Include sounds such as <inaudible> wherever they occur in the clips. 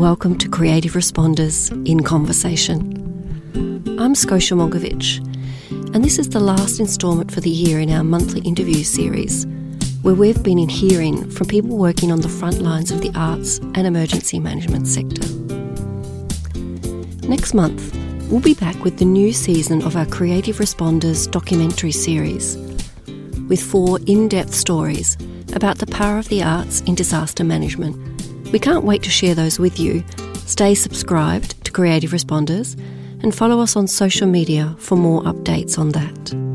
welcome to Creative Responders in Conversation. I'm Scotia Monkivitch, and this is the last instalment for the year in our monthly interview series, where we've been in hearing from people working on the front lines of the arts and emergency management sector. Next month, we'll be back with the new season of our Creative Responders documentary series, with four in depth stories about the power of the arts in disaster management. We can't wait to share those with you. Stay subscribed to Creative Responders and follow us on social media for more updates on that.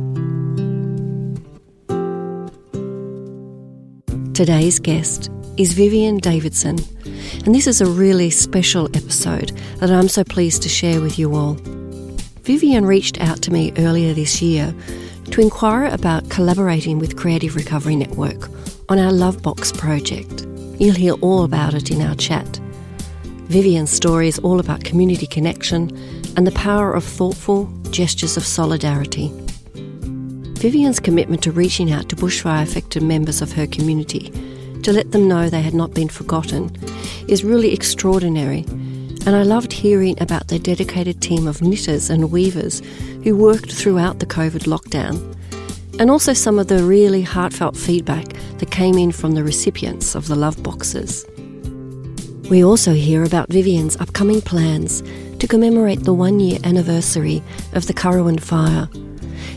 Today's guest is Vivian Davidson, and this is a really special episode that I'm so pleased to share with you all. Vivian reached out to me earlier this year to inquire about collaborating with Creative Recovery Network on our Lovebox project. You'll hear all about it in our chat. Vivian's story is all about community connection and the power of thoughtful gestures of solidarity. Vivian's commitment to reaching out to bushfire affected members of her community to let them know they had not been forgotten is really extraordinary. And I loved hearing about their dedicated team of knitters and weavers who worked throughout the COVID lockdown, and also some of the really heartfelt feedback that came in from the recipients of the love boxes. We also hear about Vivian's upcoming plans to commemorate the one year anniversary of the Currowan fire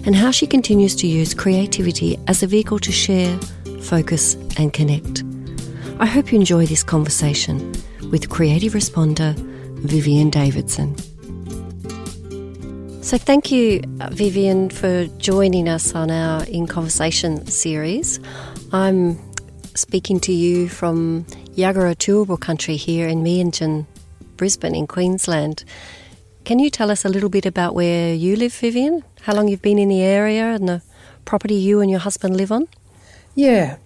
and how she continues to use creativity as a vehicle to share, focus, and connect. I hope you enjoy this conversation with creative responder Vivian Davidson. So, thank you, Vivian, for joining us on our In Conversation series. I'm speaking to you from Yagara Turrbal country here in Meanjin, Brisbane, in Queensland. Can you tell us a little bit about where you live, Vivian? How long you've been in the area and the property you and your husband live on? Yeah,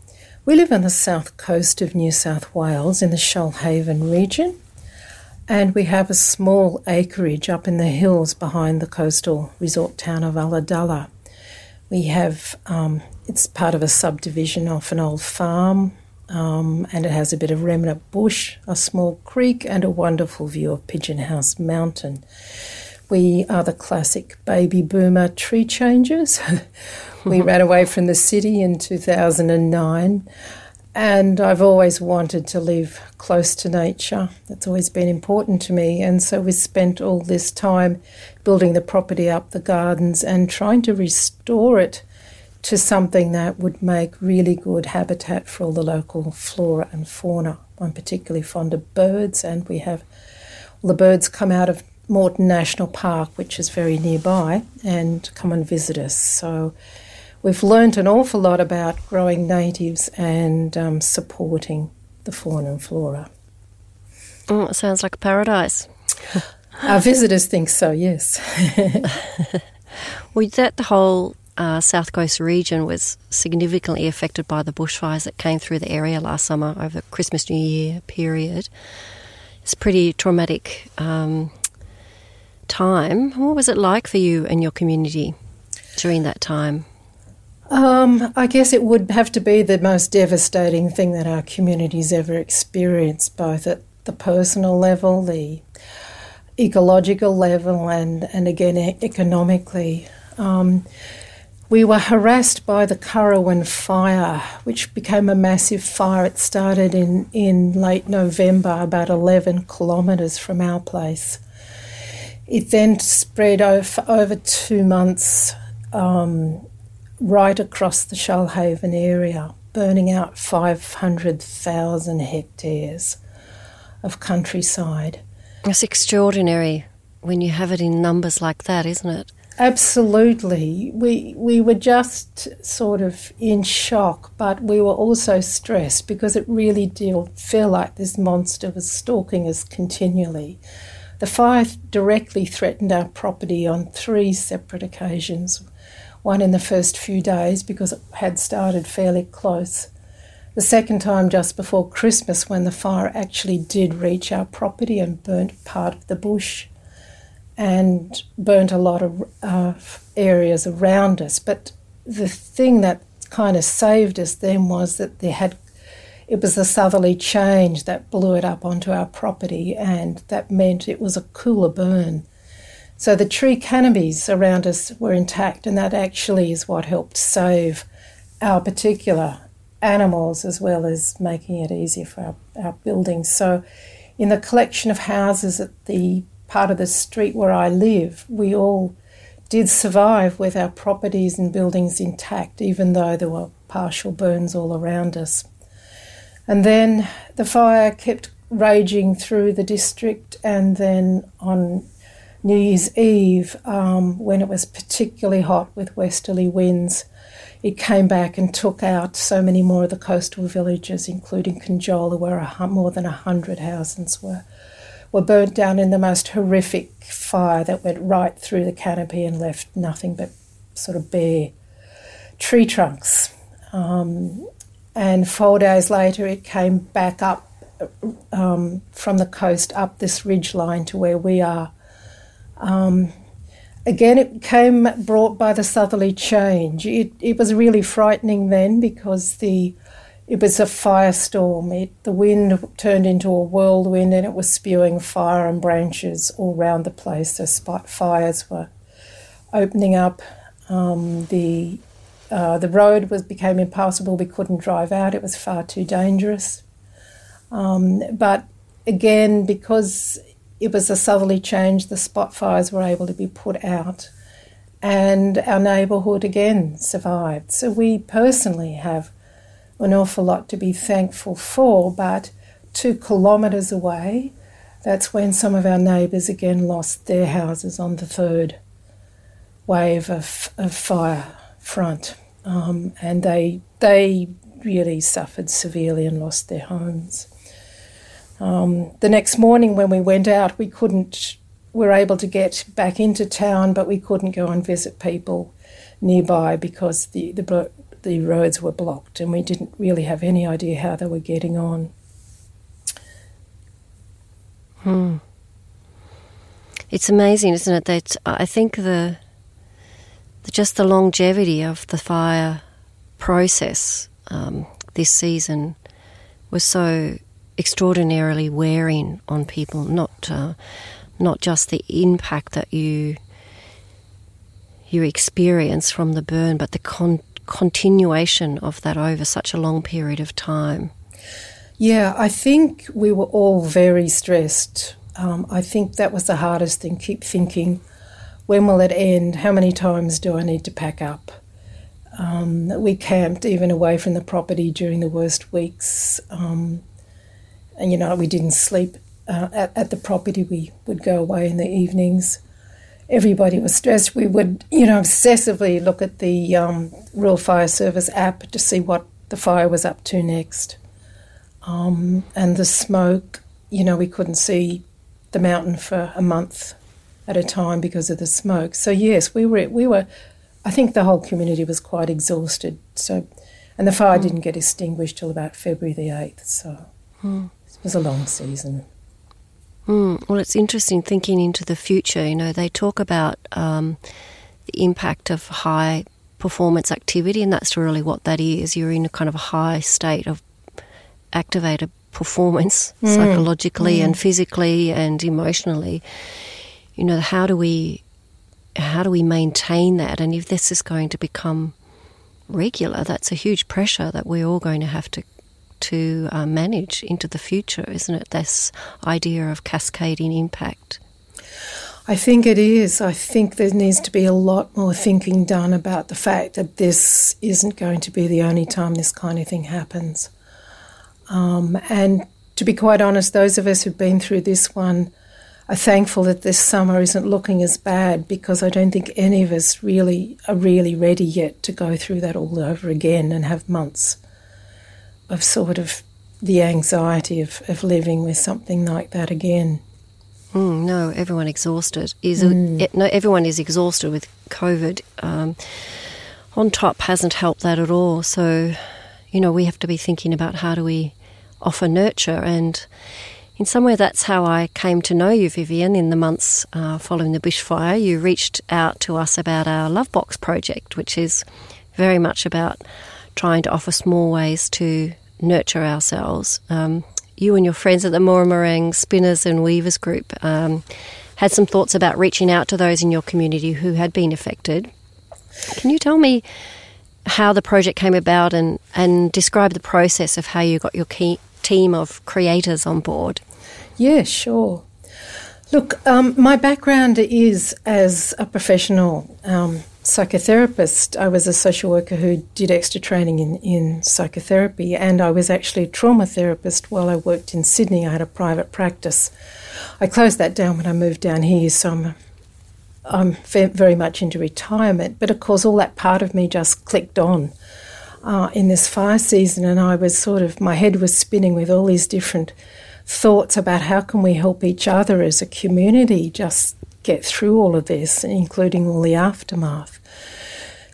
we live on the south coast of New South Wales in the Shoalhaven region, and we have a small acreage up in the hills behind the coastal resort town of Ulladulla. We have, um, it's part of a subdivision off an old farm, um, and it has a bit of remnant bush, a small creek, and a wonderful view of Pigeon House Mountain. We are the classic baby boomer tree changers. <laughs> we <laughs> ran away from the city in 2009. And I've always wanted to live close to nature. That's always been important to me. And so we spent all this time building the property up, the gardens, and trying to restore it to something that would make really good habitat for all the local flora and fauna. I'm particularly fond of birds, and we have the birds come out of Morton National Park, which is very nearby, and come and visit us. So we've learnt an awful lot about growing natives and um, supporting the fauna and flora. Oh, it sounds like a paradise. <laughs> Our visitors think so, yes. <laughs> well, that the whole uh, South Coast region was significantly affected by the bushfires that came through the area last summer over the Christmas New Year period. It's a pretty traumatic um, time. What was it like for you and your community during that time? Um, I guess it would have to be the most devastating thing that our community's ever experienced, both at the personal level, the ecological level, and, and again economically. Um, we were harassed by the Currowan fire, which became a massive fire. It started in, in late November, about 11 kilometres from our place. It then spread over, over two months um, right across the Shoalhaven area, burning out 500,000 hectares of countryside. It's extraordinary when you have it in numbers like that, isn't it? Absolutely. We we were just sort of in shock, but we were also stressed because it really did feel like this monster was stalking us continually. The fire directly threatened our property on three separate occasions. One in the first few days because it had started fairly close. The second time just before Christmas when the fire actually did reach our property and burnt part of the bush and burnt a lot of uh, areas around us. But the thing that kind of saved us then was that there had it was the southerly change that blew it up onto our property, and that meant it was a cooler burn. So the tree canopies around us were intact, and that actually is what helped save our particular animals as well as making it easier for our, our buildings. So, in the collection of houses at the part of the street where I live, we all did survive with our properties and buildings intact, even though there were partial burns all around us. And then the fire kept raging through the district, and then on New Year's Eve, um, when it was particularly hot with westerly winds, it came back and took out so many more of the coastal villages, including Conjola, where a, more than 100 houses were, were burnt down in the most horrific fire that went right through the canopy and left nothing but sort of bare tree trunks. Um, and four days later, it came back up um, from the coast up this ridge line to where we are. Um, again, it came brought by the southerly change. It, it was really frightening then because the it was a firestorm. It, the wind turned into a whirlwind and it was spewing fire and branches all around the place. So fires were opening up. Um, the uh, the road was became impassable. We couldn't drive out. It was far too dangerous. Um, but again, because it was a southerly change, the spot fires were able to be put out, and our neighbourhood again survived. So we personally have an awful lot to be thankful for, but two kilometres away, that's when some of our neighbours again lost their houses on the third wave of, of fire front. Um, and they, they really suffered severely and lost their homes. Um, the next morning, when we went out, we couldn't. We were able to get back into town, but we couldn't go and visit people nearby because the, the the roads were blocked, and we didn't really have any idea how they were getting on. Hmm. It's amazing, isn't it? That I think the, the just the longevity of the fire process um, this season was so extraordinarily wearing on people. Not uh, not just the impact that you you experience from the burn, but the con- continuation of that over such a long period of time. Yeah, I think we were all very stressed. Um, I think that was the hardest thing. Keep thinking, when will it end? How many times do I need to pack up? Um, we camped even away from the property during the worst weeks. Um, and you know we didn't sleep uh, at, at the property. We would go away in the evenings. Everybody was stressed. We would, you know, obsessively look at the um, Rural Fire Service app to see what the fire was up to next. Um, and the smoke, you know, we couldn't see the mountain for a month at a time because of the smoke. So yes, we were we were. I think the whole community was quite exhausted. So, and the fire mm. didn't get extinguished till about February the eighth. So. Mm. It was a long season. Mm, well, it's interesting thinking into the future. You know, they talk about um, the impact of high performance activity, and that's really what that is. You're in a kind of a high state of activated performance <laughs> mm. psychologically mm. and physically and emotionally. You know, how do we how do we maintain that? And if this is going to become regular, that's a huge pressure that we're all going to have to to uh, manage into the future, isn't it? This idea of cascading impact. I think it is. I think there needs to be a lot more thinking done about the fact that this isn't going to be the only time this kind of thing happens. Um, and to be quite honest, those of us who've been through this one are thankful that this summer isn't looking as bad because I don't think any of us really are really ready yet to go through that all over again and have months of sort of the anxiety of, of living with something like that again. Mm, no, everyone exhausted is mm. no everyone is exhausted with COVID. Um, on top hasn't helped that at all. So, you know, we have to be thinking about how do we offer nurture and. In some way, that's how I came to know you, Vivian, in the months uh, following the bushfire. You reached out to us about our Love Box project, which is very much about trying to offer small ways to nurture ourselves. Um, you and your friends at the Murramarang Spinners and Weavers Group um, had some thoughts about reaching out to those in your community who had been affected. Can you tell me how the project came about and, and describe the process of how you got your team of creators on board? Yeah, sure. Look, um, my background is as a professional um, psychotherapist. I was a social worker who did extra training in, in psychotherapy, and I was actually a trauma therapist while I worked in Sydney. I had a private practice. I closed that down when I moved down here, so I'm, I'm very much into retirement. But of course, all that part of me just clicked on uh, in this fire season, and I was sort of, my head was spinning with all these different thoughts about how can we help each other as a community just get through all of this, including all the aftermath.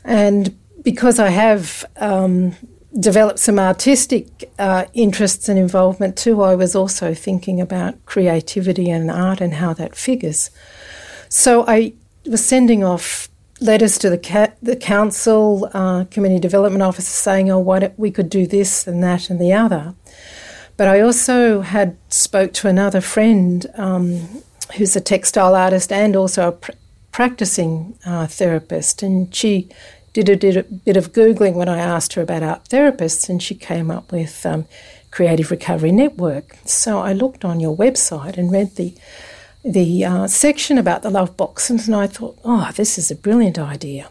And because I have um, developed some artistic uh, interests and involvement too, I was also thinking about creativity and art and how that figures. So I was sending off letters to the ca- the council, uh, community development officer, saying, "Oh, why don't we could do this and that and the other." But I also had spoke to another friend um, who's a textile artist and also a pr- practicing uh, therapist, and she did a, did a, bit of googling when I asked her about art therapists, and she came up with um, Creative Recovery Network. So I looked on your website and read the the uh, section about the love boxes, and I thought, oh, this is a brilliant idea.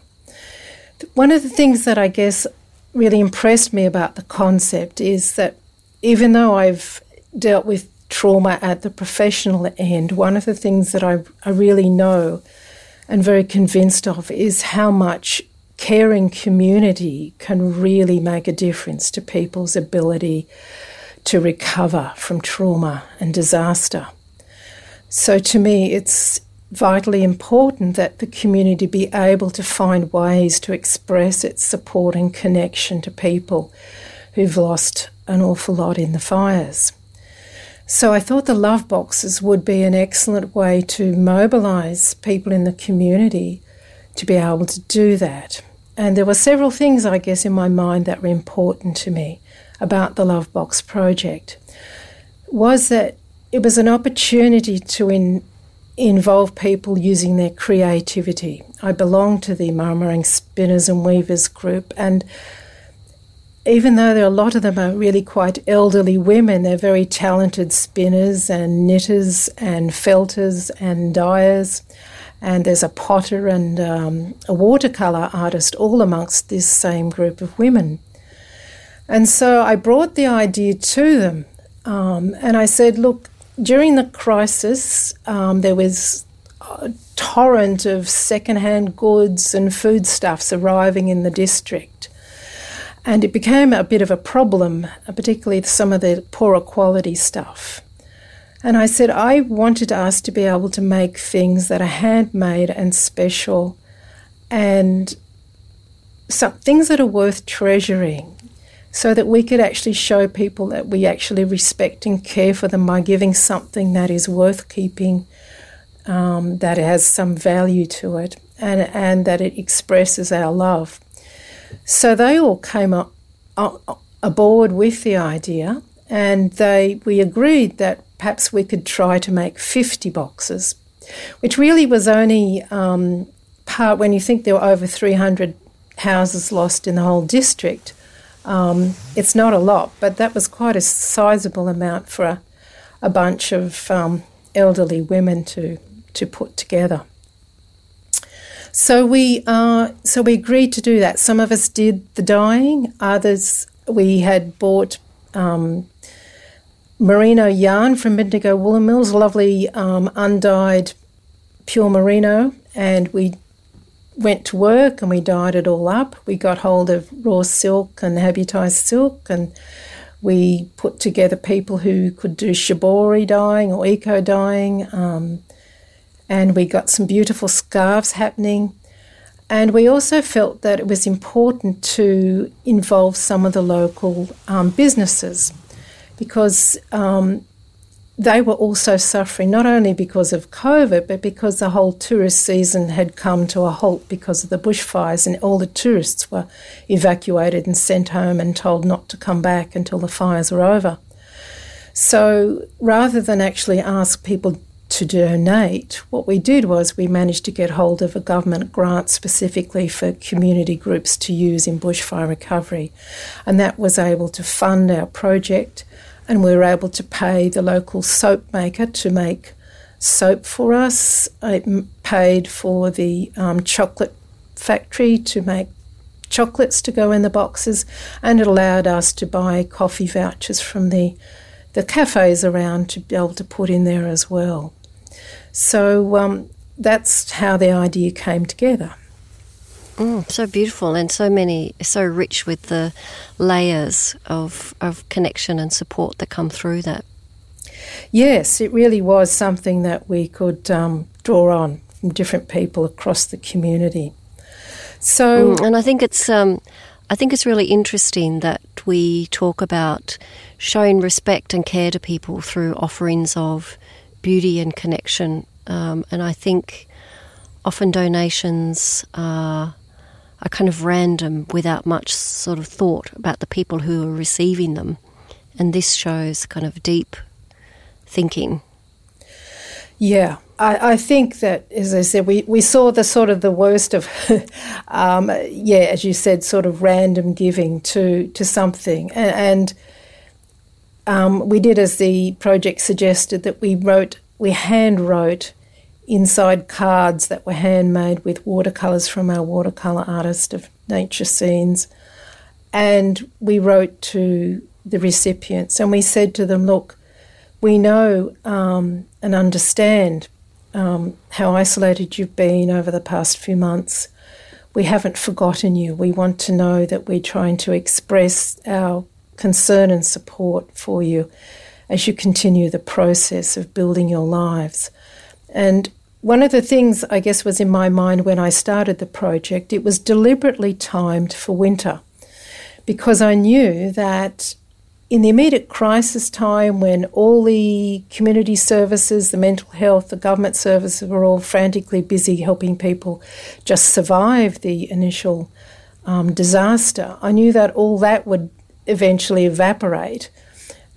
One of the things that I guess really impressed me about the concept is that even though I've dealt with trauma at the professional end, one of the things that I, I really know and very convinced of is how much caring community can really make a difference to people's ability to recover from trauma and disaster. So, to me, it's vitally important that the community be able to find ways to express its support and connection to people who've lost an awful lot in the fires. So I thought the love boxes would be an excellent way to mobilise people in the community to be able to do that. And there were several things, I guess, in my mind that were important to me about the Love Box project. Was that it was an opportunity to in, involve people using their creativity. I belong to the Murramarang Spinners and Weavers group, and even though there are a lot of them are really quite elderly women, they're very talented spinners and knitters and felters and dyers. And there's a potter and um, a watercolour artist all amongst this same group of women. And so I brought the idea to them um, and I said, look, during the crisis, um, there was a torrent of secondhand goods and foodstuffs arriving in the district. And it became a bit of a problem, particularly some of the poorer quality stuff. And I said, I wanted us to be able to make things that are handmade and special and some things that are worth treasuring so that we could actually show people that we actually respect and care for them by giving something that is worth keeping, um, that has some value to it, and, and that it expresses our love. So they all came up, uh, aboard with the idea, and they we agreed that perhaps we could try to make 50 boxes, which really was only um, part when you think there were over 300 houses lost in the whole district. Um, it's not a lot, but that was quite a sizable amount for a, a bunch of um, elderly women to to put together. So we uh, so we agreed to do that. Some of us did the dyeing. Others we had bought um, merino yarn from Bendigo Woolen Mills, lovely um, undyed pure merino, and we went to work and we dyed it all up. We got hold of raw silk and habotai silk and we put together people who could do shibori dyeing or eco dyeing. Um, and we got some beautiful scarves happening. And we also felt that it was important to involve some of the local um, businesses because um, they were also suffering not only because of COVID, but because the whole tourist season had come to a halt because of the bushfires, and all the tourists were evacuated and sent home and told not to come back until the fires were over. So rather than actually ask people to donate, what we did was we managed to get hold of a government grant specifically for community groups to use in bushfire recovery. And that was able to fund our project and we were able to pay the local soap maker to make soap for us. It paid for the um, chocolate factory to make chocolates to go in the boxes, and it allowed us to buy coffee vouchers from the the cafes around to be able to put in there as well. So um, that's how the idea came together. Mm, so beautiful and so many, so rich with the layers of, of connection and support that come through that. Yes, it really was something that we could um, draw on from different people across the community. So, mm, and I think it's um, I think it's really interesting that we talk about showing respect and care to people through offerings of beauty and connection. Um, and I think often donations are are kind of random without much sort of thought about the people who are receiving them. And this shows kind of deep thinking. Yeah, I, I think that, as I said, we, we saw the sort of the worst of, <laughs> um, yeah, as you said, sort of random giving to, to something. And, and um, we did as the project suggested that we wrote, we hand wrote inside cards that were handmade with watercolours from our watercolour artist of nature scenes. And we wrote to the recipients and we said to them, look, we know um, and understand um, how isolated you've been over the past few months. We haven't forgotten you. We want to know that we're trying to express our concern and support for you as you continue the process of building your lives. And one of the things I guess was in my mind when I started the project, it was deliberately timed for winter because I knew that in the immediate crisis time when all the community services, the mental health, the government services were all frantically busy helping people just survive the initial um, disaster, I knew that all that would eventually evaporate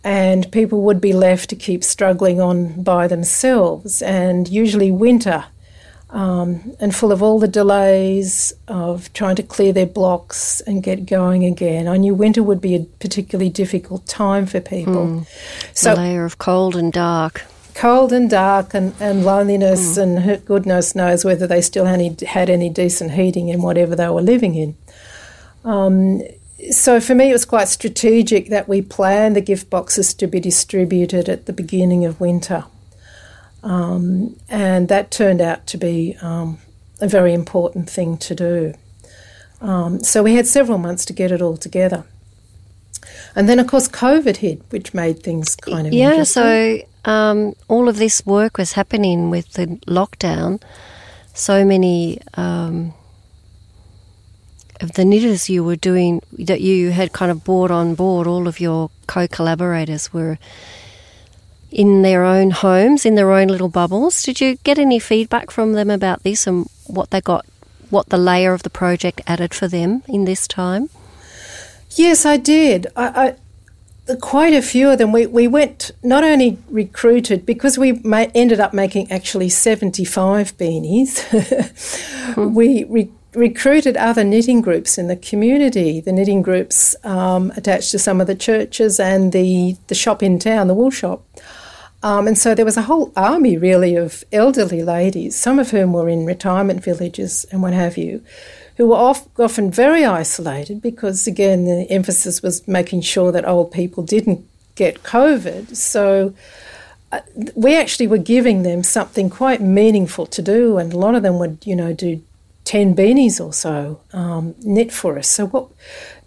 and people would be left to keep struggling on by themselves. And usually, winter um, and full of all the delays of trying to clear their blocks and get going again. I knew winter would be a particularly difficult time for people. Mm. So, a layer of cold and dark. Cold and dark and, and loneliness, mm. and goodness knows whether they still had any, had any decent heating in whatever they were living in. Um, so for me, it was quite strategic that we planned the gift boxes to be distributed at the beginning of winter. Um, and that turned out to be um, a very important thing to do. Um, so we had several months to get it all together. And then, of course, COVID hit, which made things kind of yeah. So um, all of this work was happening with the lockdown. So many um, of the knitters you were doing that you had kind of brought on board all of your co-collaborators were in their own homes in their own little bubbles did you get any feedback from them about this and what they got what the layer of the project added for them in this time yes i did I, I quite a few of them. We, we went not only recruited because we ma- ended up making actually 75 beanies. hmm. <laughs> We re- recruited other knitting groups in the community, the knitting groups um, attached to some of the churches and the, the shop in town, the wool shop. Um, and so there was a whole army, really, of elderly ladies, some of whom were in retirement villages and what have you, who were off, often very isolated because, again, the emphasis was making sure that old people didn't get COVID. So uh, we actually were giving them something quite meaningful to do, and a lot of them would, you know, do 10 beanies or so um, knit for us. So, what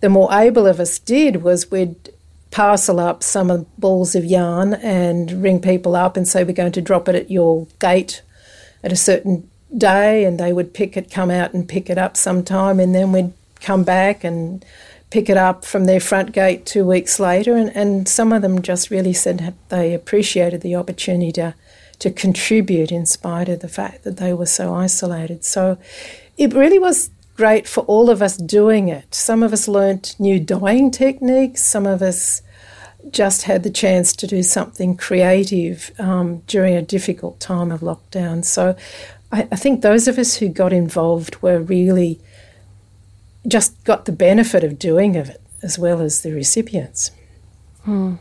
the more able of us did was we'd parcel up some balls of yarn and ring people up and say, We're going to drop it at your gate at a certain day, and they would pick it, come out and pick it up sometime, and then we'd come back and pick it up from their front gate two weeks later, and, and some of them just really said they appreciated the opportunity to, to contribute in spite of the fact that they were so isolated. So it really was great for all of us doing it. Some of us learnt new dyeing techniques, some of us just had the chance to do something creative um, during a difficult time of lockdown. So I, I think those of us who got involved were really just got the benefit of doing of it as well as the recipients. Hmm.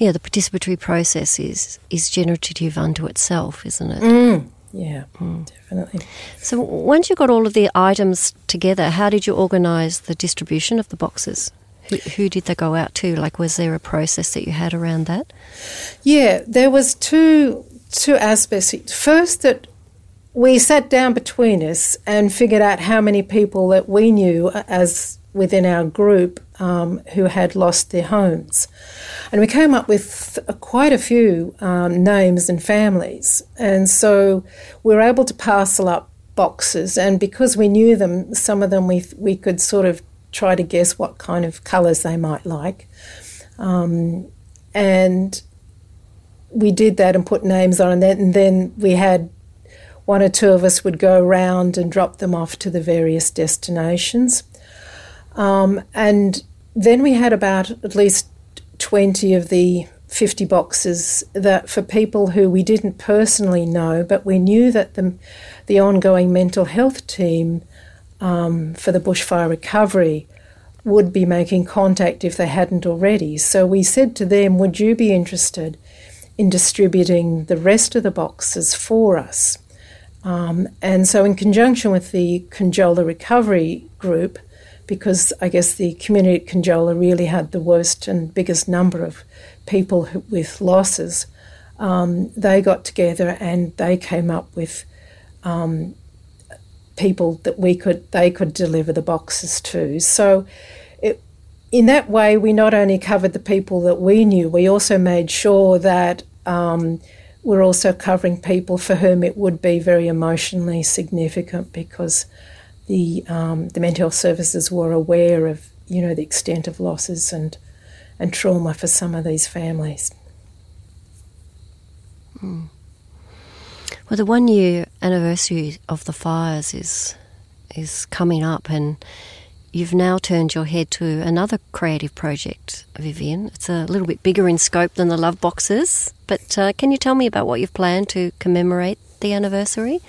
Yeah, the participatory process is is generative unto itself, isn't it? Mm. Yeah, mm. definitely. So once you got all of the items together, how did you organise the distribution of the boxes? Who, who, did they go out to? Like, was there a process that you had around that? Yeah, there was two two aspects. First, that we sat down between us and figured out how many people that we knew as within our group um, who had lost their homes. And we came up with quite a few um, names and families. And so we were able to parcel up boxes. And because we knew them, some of them we, we could sort of try to guess what kind of colours they might like. Um, and we did that and put names on it. And then we had one or two of us would go around and drop them off to the various destinations. Um, and then we had about at least 20 of the 50 boxes that for people who we didn't personally know, but we knew that the, the ongoing mental health team um, for the bushfire recovery would be making contact if they hadn't already. So we said to them, Would you be interested in distributing the rest of the boxes for us? Um, and so, in conjunction with the Conjola Recovery Group, because I guess the community at Conjola really had the worst and biggest number of people who, with losses, um, they got together and they came up with um, people that we could they could deliver the boxes to. So, it, in that way, we not only covered the people that we knew, we also made sure that um, we're also covering people for whom it would be very emotionally significant because the um, the mental health services were aware of you know the extent of losses and and trauma for some of these families. Mm. Well, the one year anniversary of the fires is is coming up, and you've now turned your head to another creative project, Vivian. It's a little bit bigger in scope than the love boxes, but uh, can you tell me about what you've planned to commemorate the anniversary?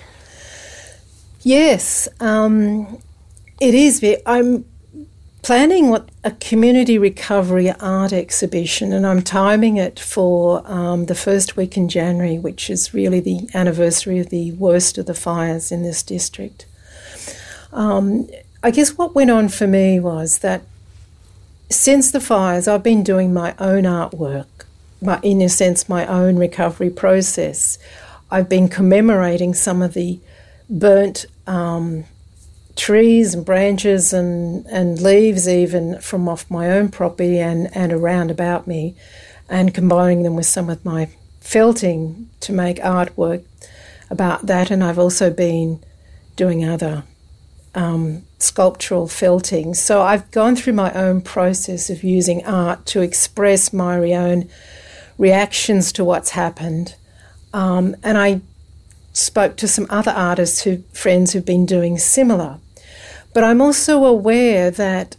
Yes, um, it is. I'm planning what a community recovery art exhibition, and I'm timing it for um, the first week in January, which is really the anniversary of the worst of the fires in this district. Um, I guess what went on for me was that since the fires, I've been doing my own artwork, but in a sense, my own recovery process. I've been commemorating some of the burnt um, trees and branches and, and leaves, even from off my own property and, and around about me, and combining them with some of my felting to make artwork about that. And I've also been doing other um, sculptural felting. So I've gone through my own process of using art to express my own reactions to what's happened. Um, and I spoke to some other artists who friends who've been doing similar. But I'm also aware that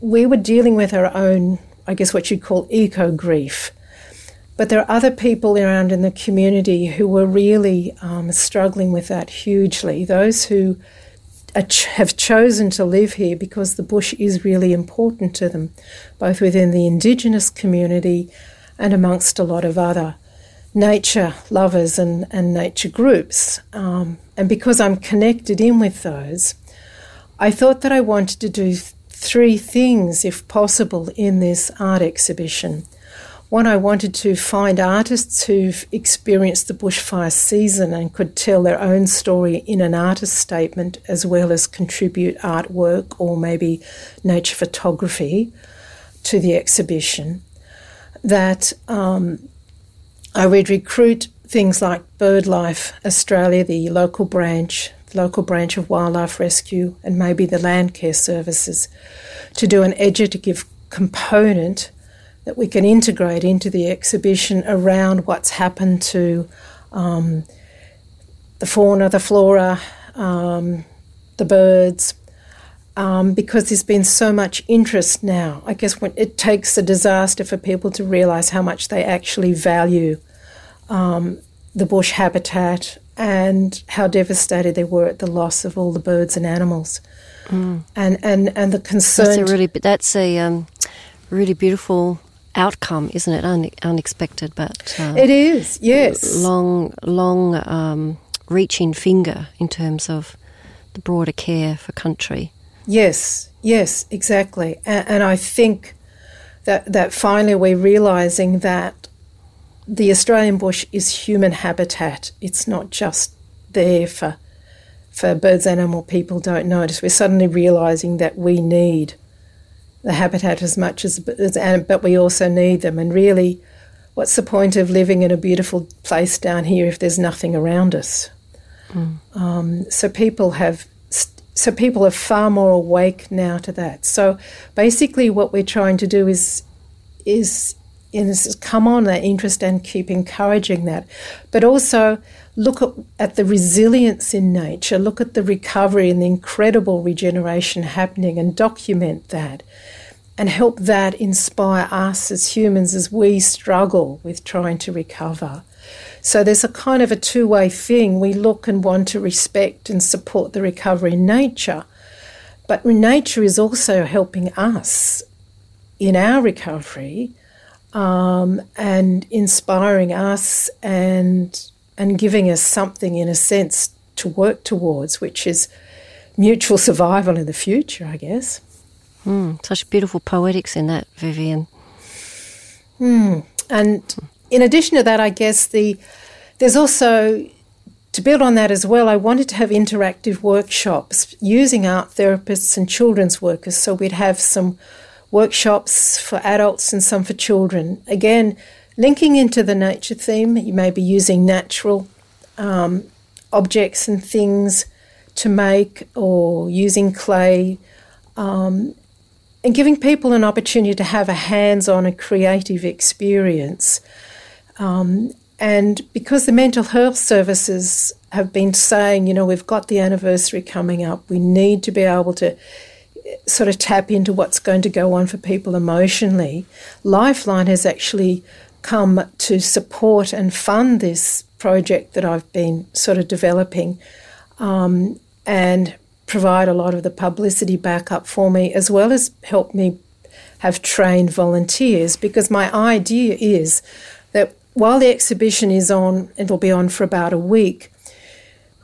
we were dealing with our own, I guess, what you'd call eco grief. But there are other people around in the community who were really um, struggling with that hugely. Those who have chosen to live here because the bush is really important to them, both within the Indigenous community and amongst a lot of other nature lovers and, and nature groups. Um, and because I'm connected in with those, I thought that I wanted to do th- three things, if possible, in this art exhibition. One, I wanted to find artists who've experienced the bushfire season and could tell their own story in an artist statement, as well as contribute artwork or maybe nature photography to the exhibition. That um, I would recruit things like BirdLife Australia, the local branch, the local branch of Wildlife Rescue, and maybe the Land Care Services to do an educative component that we can integrate into the exhibition around what's happened to um, the fauna, the flora, um, the birds, um, because there's been so much interest now. I guess it takes a disaster for people to realise how much they actually value um, the bush habitat and how devastated they were at the loss of all the birds and animals. Mm. And, and, and the concern. That's a really, that's a um, really beautiful outcome, isn't it? Un- unexpected, but. Uh, it is, yes. Long, long um, reaching finger in terms of the broader care for country. Yes, yes, exactly. And, and I think that, that finally we're realising that the Australian bush is human habitat. It's not just there for for birds, animal, people don't notice. We're suddenly realising that we need the habitat as much as, as, but we also need them. And really, what's the point of living in a beautiful place down here if there's nothing around us? Mm. Um, so people have so people are far more awake now to that. So basically, what we're trying to do is is come on that interest and keep encouraging that, but also look at, at the resilience in nature, look at the recovery and the incredible regeneration happening, and document that, and help that inspire us as humans as we struggle with trying to recover. So there's a kind of a two way thing. We look and want to respect and support the recovery in nature, but nature is also helping us in our recovery um, and inspiring us and and giving us something in a sense to work towards, which is mutual survival in the future, I guess. Mm, such beautiful poetics in that, Vivian. Mm. And in addition to that, I guess the there's also to build on that as well. I wanted to have interactive workshops using art therapists and children's workers, so we'd have some workshops for adults and some for children. Again, linking into the nature theme, you may be using natural um, objects and things to make, or using clay. Um, and giving people an opportunity to have a hands on and creative experience um, and because the mental health services have been saying, you know, we've got the anniversary coming up, we need to be able to sort of tap into what's going to go on for people emotionally, Lifeline has actually come to support and fund this project that I've been sort of developing um, and provide a lot of the publicity backup for me, as well as help me have trained volunteers because my idea is that while the exhibition is on, it'll be on for about a week,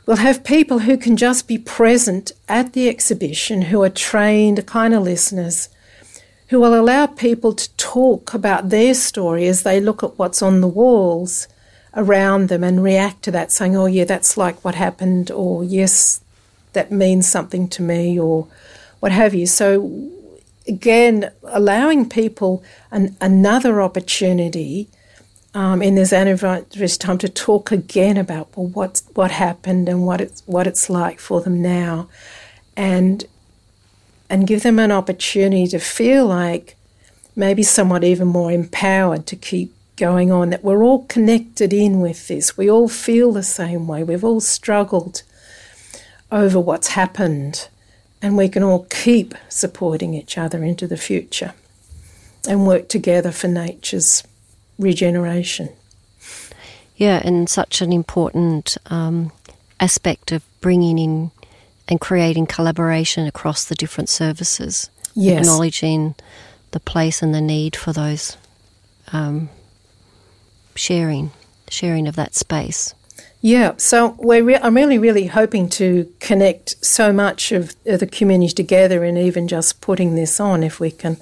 we'll have people who can just be present at the exhibition who are trained kind of listeners who will allow people to talk about their story as they look at what's on the walls around them and react to that, saying, Oh, yeah, that's like what happened, or yes, that means something to me, or what have you. So, again, allowing people an, another opportunity um, in this anniversary time to talk again about well, what what happened and what it's what it's like for them now, and and give them an opportunity to feel like maybe somewhat even more empowered to keep going on. That we're all connected in with this. We all feel the same way. We've all struggled over what's happened, and we can all keep supporting each other into the future and work together for nature's regeneration. Yeah, and such an important um, aspect of bringing in and creating collaboration across the different services. Yes. Acknowledging the place and the need for those um, sharing, sharing of that space. Yeah, so we're re- I'm really, really hoping to connect so much of the community together and even just putting this on if we can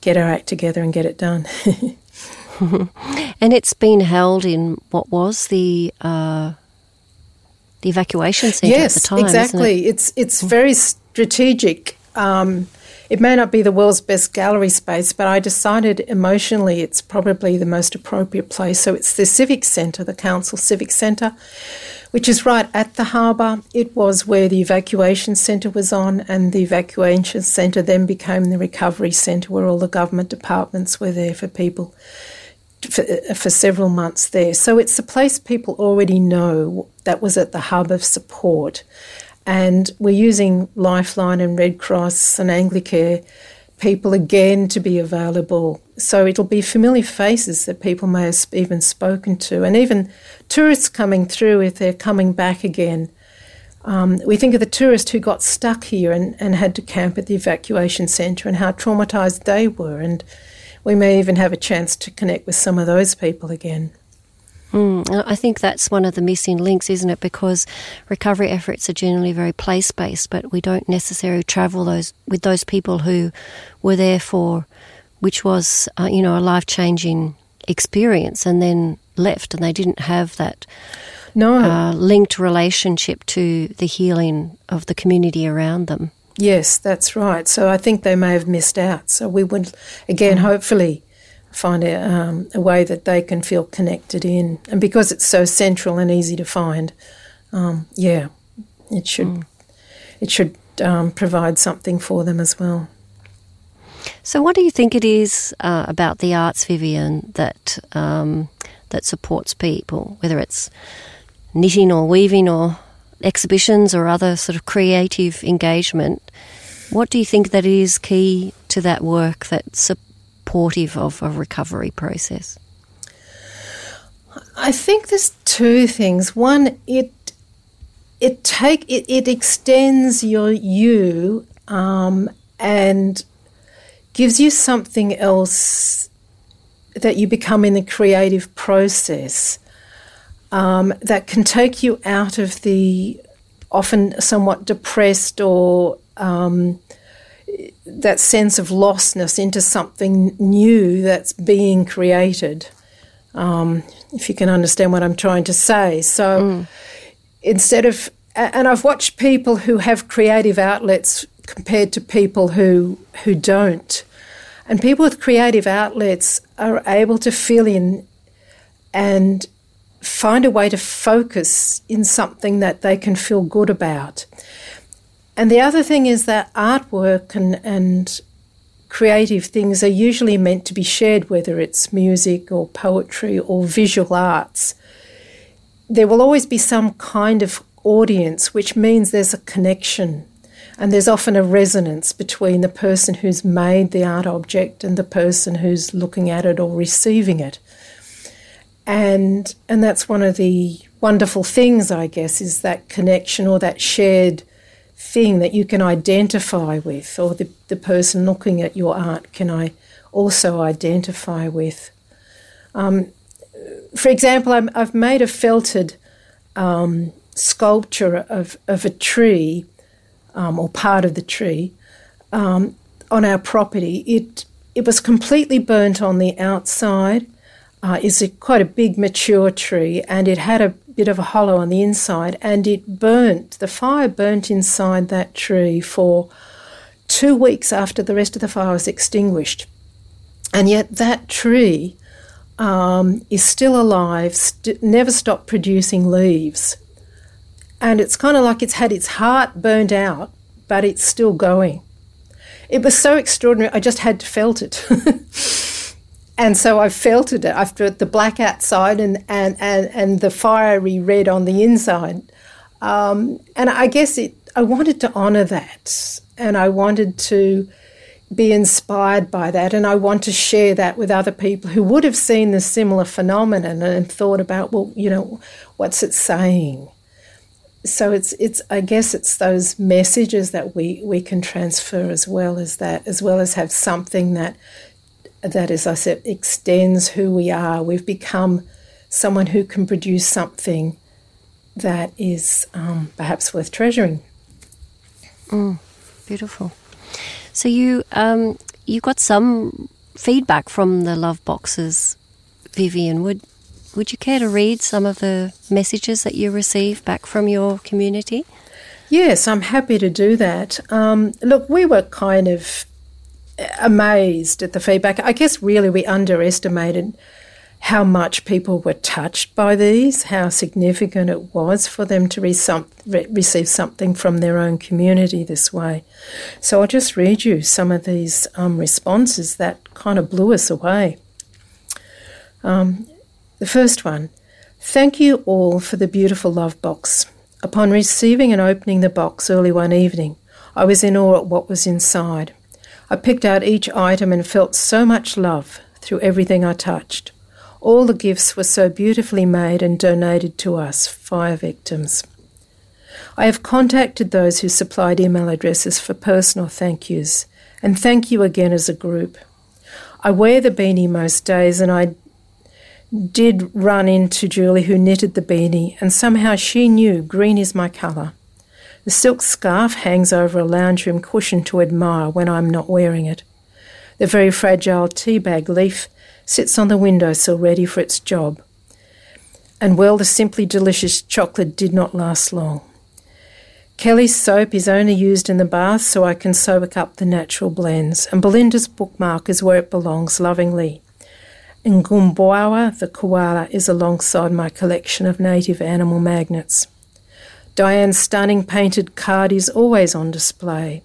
get our act together and get it done. <laughs> <laughs> and it's been held in what was the uh, the evacuation centre yes, at the time. exactly. It? It's it's very strategic. Um, it may not be the world's best gallery space, but I decided emotionally it's probably the most appropriate place. So it's the Civic Centre, the Council Civic Centre, which is right at the harbour. It was where the evacuation centre was on, and the evacuation centre then became the recovery centre where all the government departments were there for people for, for several months there. So it's a place people already know that was at the hub of support. And we're using Lifeline and Red Cross and Anglicare people again to be available. So it'll be familiar faces that people may have even spoken to, and even tourists coming through if they're coming back again. Um, we think of the tourist who got stuck here and, and had to camp at the evacuation centre and how traumatised they were. And we may even have a chance to connect with some of those people again. Mm, I think that's one of the missing links, isn't it? Because recovery efforts are generally very place based, but we don't necessarily travel those with those people who were there for, which was uh, you know a life changing experience, and then left, and they didn't have that no uh, linked relationship to the healing of the community around them. Yes, that's right. So I think they may have missed out. So we would again, mm. hopefully find a, um, a way that they can feel connected in. And because it's so central and easy to find, um, yeah, it should mm. it should um, provide something for them as well. So, what do you think it is uh, about the arts, Vivian, that um, that supports people, whether it's knitting or weaving or exhibitions or other sort of creative engagement? What do you think that is key to that work that's supportive of a recovery process? I think there's two things. One, it it take it, it extends your you um, and gives you something else that you become in the creative process um, that can take you out of the often somewhat depressed or um, that sense of lostness into something new that's being created. Um, if you can understand what I'm trying to say. So mm. instead of, and I've watched people who have creative outlets compared to people who who don't, and people with creative outlets are able to fill in and find a way to focus in something that they can feel good about. And the other thing is that artwork and, and creative things are usually meant to be shared, whether it's music or poetry or visual arts. There will always be some kind of audience, which means there's a connection. And there's often a resonance between the person who's made the art object and the person who's looking at it or receiving it. And, and that's one of the wonderful things, I guess, is that connection or that shared thing that you can identify with, or the, the person looking at your art can I also identify with. Um, for example, i have made a felted um, sculpture of, of a tree, um, or part of the tree, um, on our property. It it was completely burnt on the outside. Uh, it's a, quite a big mature tree, and it had a bit of a hollow on the inside, and it burnt. The fire burnt inside that tree for two weeks after the rest of the fire was extinguished. And yet, that tree um, is still alive, st- never stopped producing leaves. And it's kind of like it's had its heart burned out, but it's still going. It was so extraordinary, I just had to felt it. <laughs> and so I felt it. I've the black outside and, and, and, and the fiery red on the inside. Um, and I guess it, I wanted to honour that and I wanted to be inspired by that and I want to share that with other people who would have seen the similar phenomenon and thought about, well, you know, what's it saying? So it's it's I guess it's those messages that we, we can transfer as well as that, as well as have something that that, as I said, extends who we are. We've become someone who can produce something that is um, perhaps worth treasuring. Mm, beautiful. So you um, you got some feedback from the love boxes, Vivian. Would would you care to read some of the messages that you received back from your community? Yes, I'm happy to do that. Um, look, we were kind of amazed at the feedback. I guess really we underestimated how much people were touched by these, how significant it was for them to re- some, re- receive something from their own community this way. So I'll just read you some of these um, responses that kind of blew us away. Um, the first one Thank you all for the beautiful love box. Upon receiving and opening the box early one evening, I was in awe at what was inside. I picked out each item and felt so much love through everything I touched. All the gifts were so beautifully made and donated to us, fire victims. I have contacted those who supplied email addresses for personal thank yous, and thank you again as a group. I wear the beanie most days, and I did run into Julie, who knitted the beanie, and somehow she knew green is my colour. The silk scarf hangs over a lounge room cushion to admire when I'm not wearing it. The very fragile tea bag leaf sits on the windowsill ready for its job. And well, the simply delicious chocolate did not last long. Kelly's soap is only used in the bath so I can soak up the natural blends, and Belinda's bookmark is where it belongs lovingly. And Gumbwawa, the koala, is alongside my collection of native animal magnets. Diane's stunning painted card is always on display.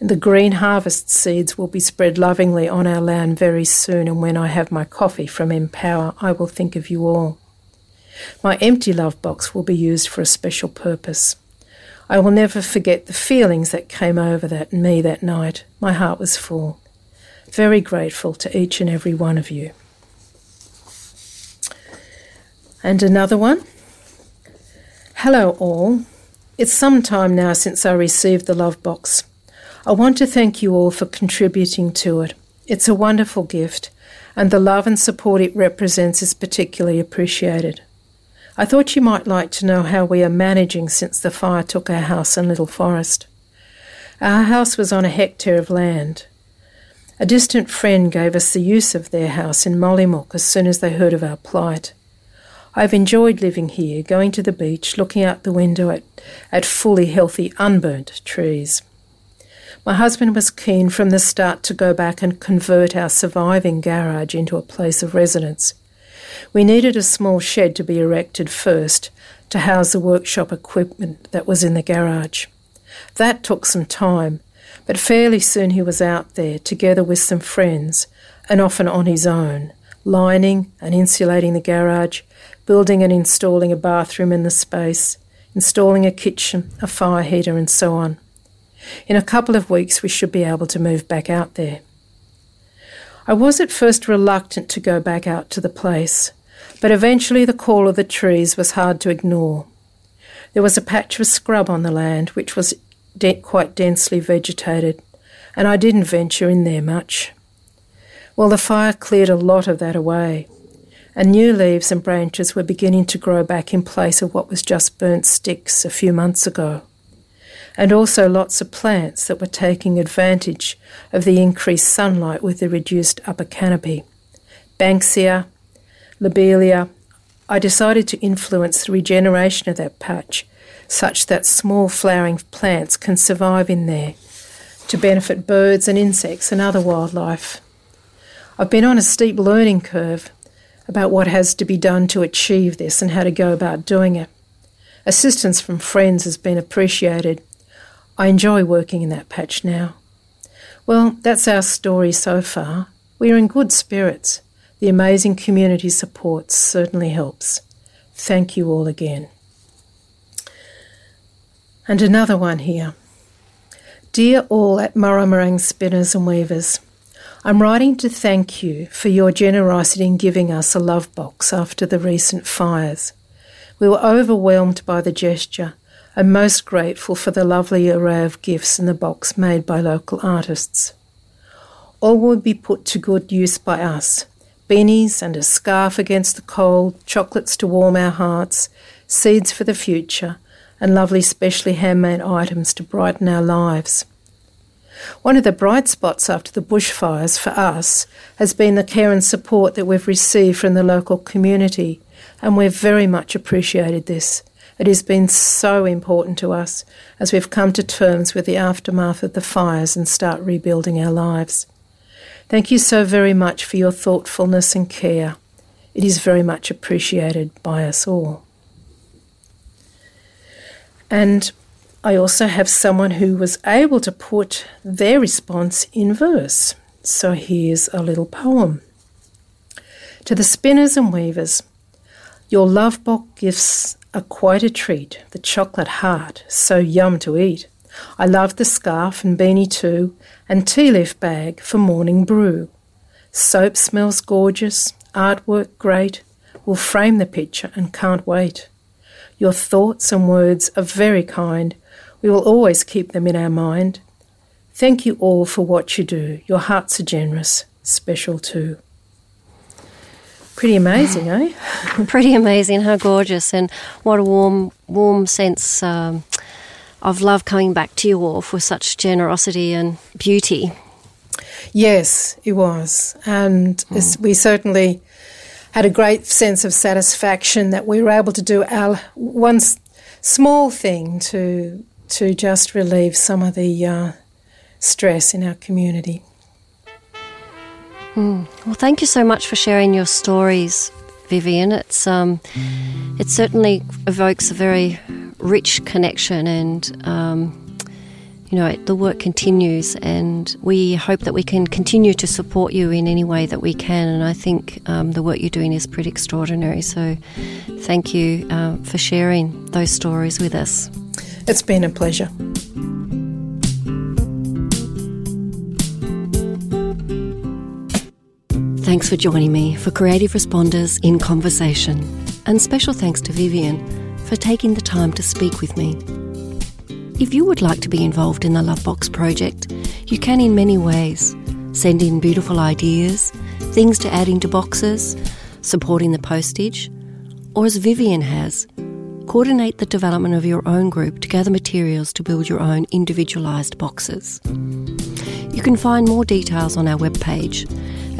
And the green harvest seeds will be spread lovingly on our land very soon, and when I have my coffee from Empower, I will think of you all. My empty love box will be used for a special purpose. I will never forget the feelings that came over that me that night. My heart was full. Very grateful to each and every one of you. And another one. Hello, all. It's some time now since I received the love box. I want to thank you all for contributing to it. It's a wonderful gift, and the love and support it represents is particularly appreciated. I thought you might like to know how we are managing since the fire took our house and little forest. Our house was on a hectare of land. A distant friend gave us the use of their house in Mollymook as soon as they heard of our plight. I've enjoyed living here, going to the beach, looking out the window at, at fully healthy, unburnt trees. My husband was keen from the start to go back and convert our surviving garage into a place of residence. We needed a small shed to be erected first to house the workshop equipment that was in the garage. That took some time, but fairly soon he was out there together with some friends and often on his own, lining and insulating the garage, building and installing a bathroom in the space, installing a kitchen, a fire heater, and so on. In a couple of weeks, we should be able to move back out there. I was at first reluctant to go back out to the place, but eventually the call of the trees was hard to ignore. There was a patch of scrub on the land which was de- quite densely vegetated, and I didn't venture in there much. Well, the fire cleared a lot of that away, and new leaves and branches were beginning to grow back in place of what was just burnt sticks a few months ago and also lots of plants that were taking advantage of the increased sunlight with the reduced upper canopy. Banksia, lobelia. I decided to influence the regeneration of that patch such that small flowering plants can survive in there to benefit birds and insects and other wildlife. I've been on a steep learning curve about what has to be done to achieve this and how to go about doing it. Assistance from friends has been appreciated, I enjoy working in that patch now. Well, that's our story so far. We are in good spirits. The amazing community support certainly helps. Thank you all again. And another one here. Dear all at Murramarang Spinners and Weavers, I'm writing to thank you for your generosity in giving us a love box after the recent fires. We were overwhelmed by the gesture I'm most grateful for the lovely array of gifts in the box made by local artists. All will be put to good use by us beanies and a scarf against the cold, chocolates to warm our hearts, seeds for the future, and lovely specially handmade items to brighten our lives. One of the bright spots after the bushfires for us has been the care and support that we've received from the local community, and we've very much appreciated this. It has been so important to us as we've come to terms with the aftermath of the fires and start rebuilding our lives. Thank you so very much for your thoughtfulness and care. It is very much appreciated by us all. And I also have someone who was able to put their response in verse. So here's a little poem. To the spinners and weavers, your love box gifts are quite a treat, the chocolate heart, so yum to eat. I love the scarf and beanie too, and tea leaf bag for morning brew. Soap smells gorgeous, artwork great, will frame the picture and can't wait. Your thoughts and words are very kind, we will always keep them in our mind. Thank you all for what you do. Your hearts are generous, special too. Pretty amazing, eh? <laughs> Pretty amazing. How gorgeous, and what a warm, warm sense um, of love coming back to you all for such generosity and beauty. Yes, it was, and mm. we certainly had a great sense of satisfaction that we were able to do our one small thing to to just relieve some of the uh, stress in our community. Mm. Well, thank you so much for sharing your stories, Vivian. It's um, it certainly evokes a very rich connection, and um, you know the work continues, and we hope that we can continue to support you in any way that we can. And I think um, the work you're doing is pretty extraordinary. So, thank you uh, for sharing those stories with us. It's been a pleasure. Thanks for joining me for Creative Responders in Conversation. And special thanks to Vivian for taking the time to speak with me. If you would like to be involved in the Lovebox project, you can in many ways. Send in beautiful ideas, things to add into boxes, supporting the postage, or as Vivian has, coordinate the development of your own group to gather materials to build your own individualised boxes. You can find more details on our webpage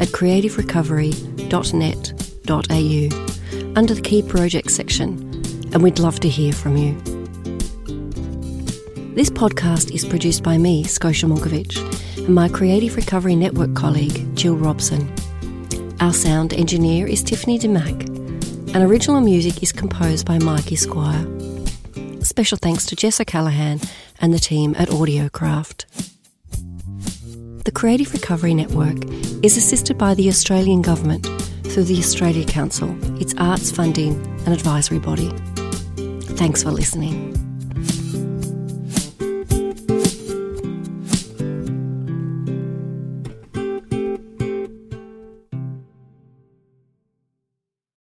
at creativerecovery.net.au under the Key Projects section, and we'd love to hear from you. This podcast is produced by me, Scotia Monkivitch, and my Creative Recovery Network colleague, Jill Robson. Our sound engineer is Tiffany DeMack, and original music is composed by Mikey Squire. Special thanks to Jess O'Callaghan and the team at Audiocraft. The Creative Recovery Network is assisted by the Australian Government through the Australia Council, its arts funding and advisory body. Thanks for listening.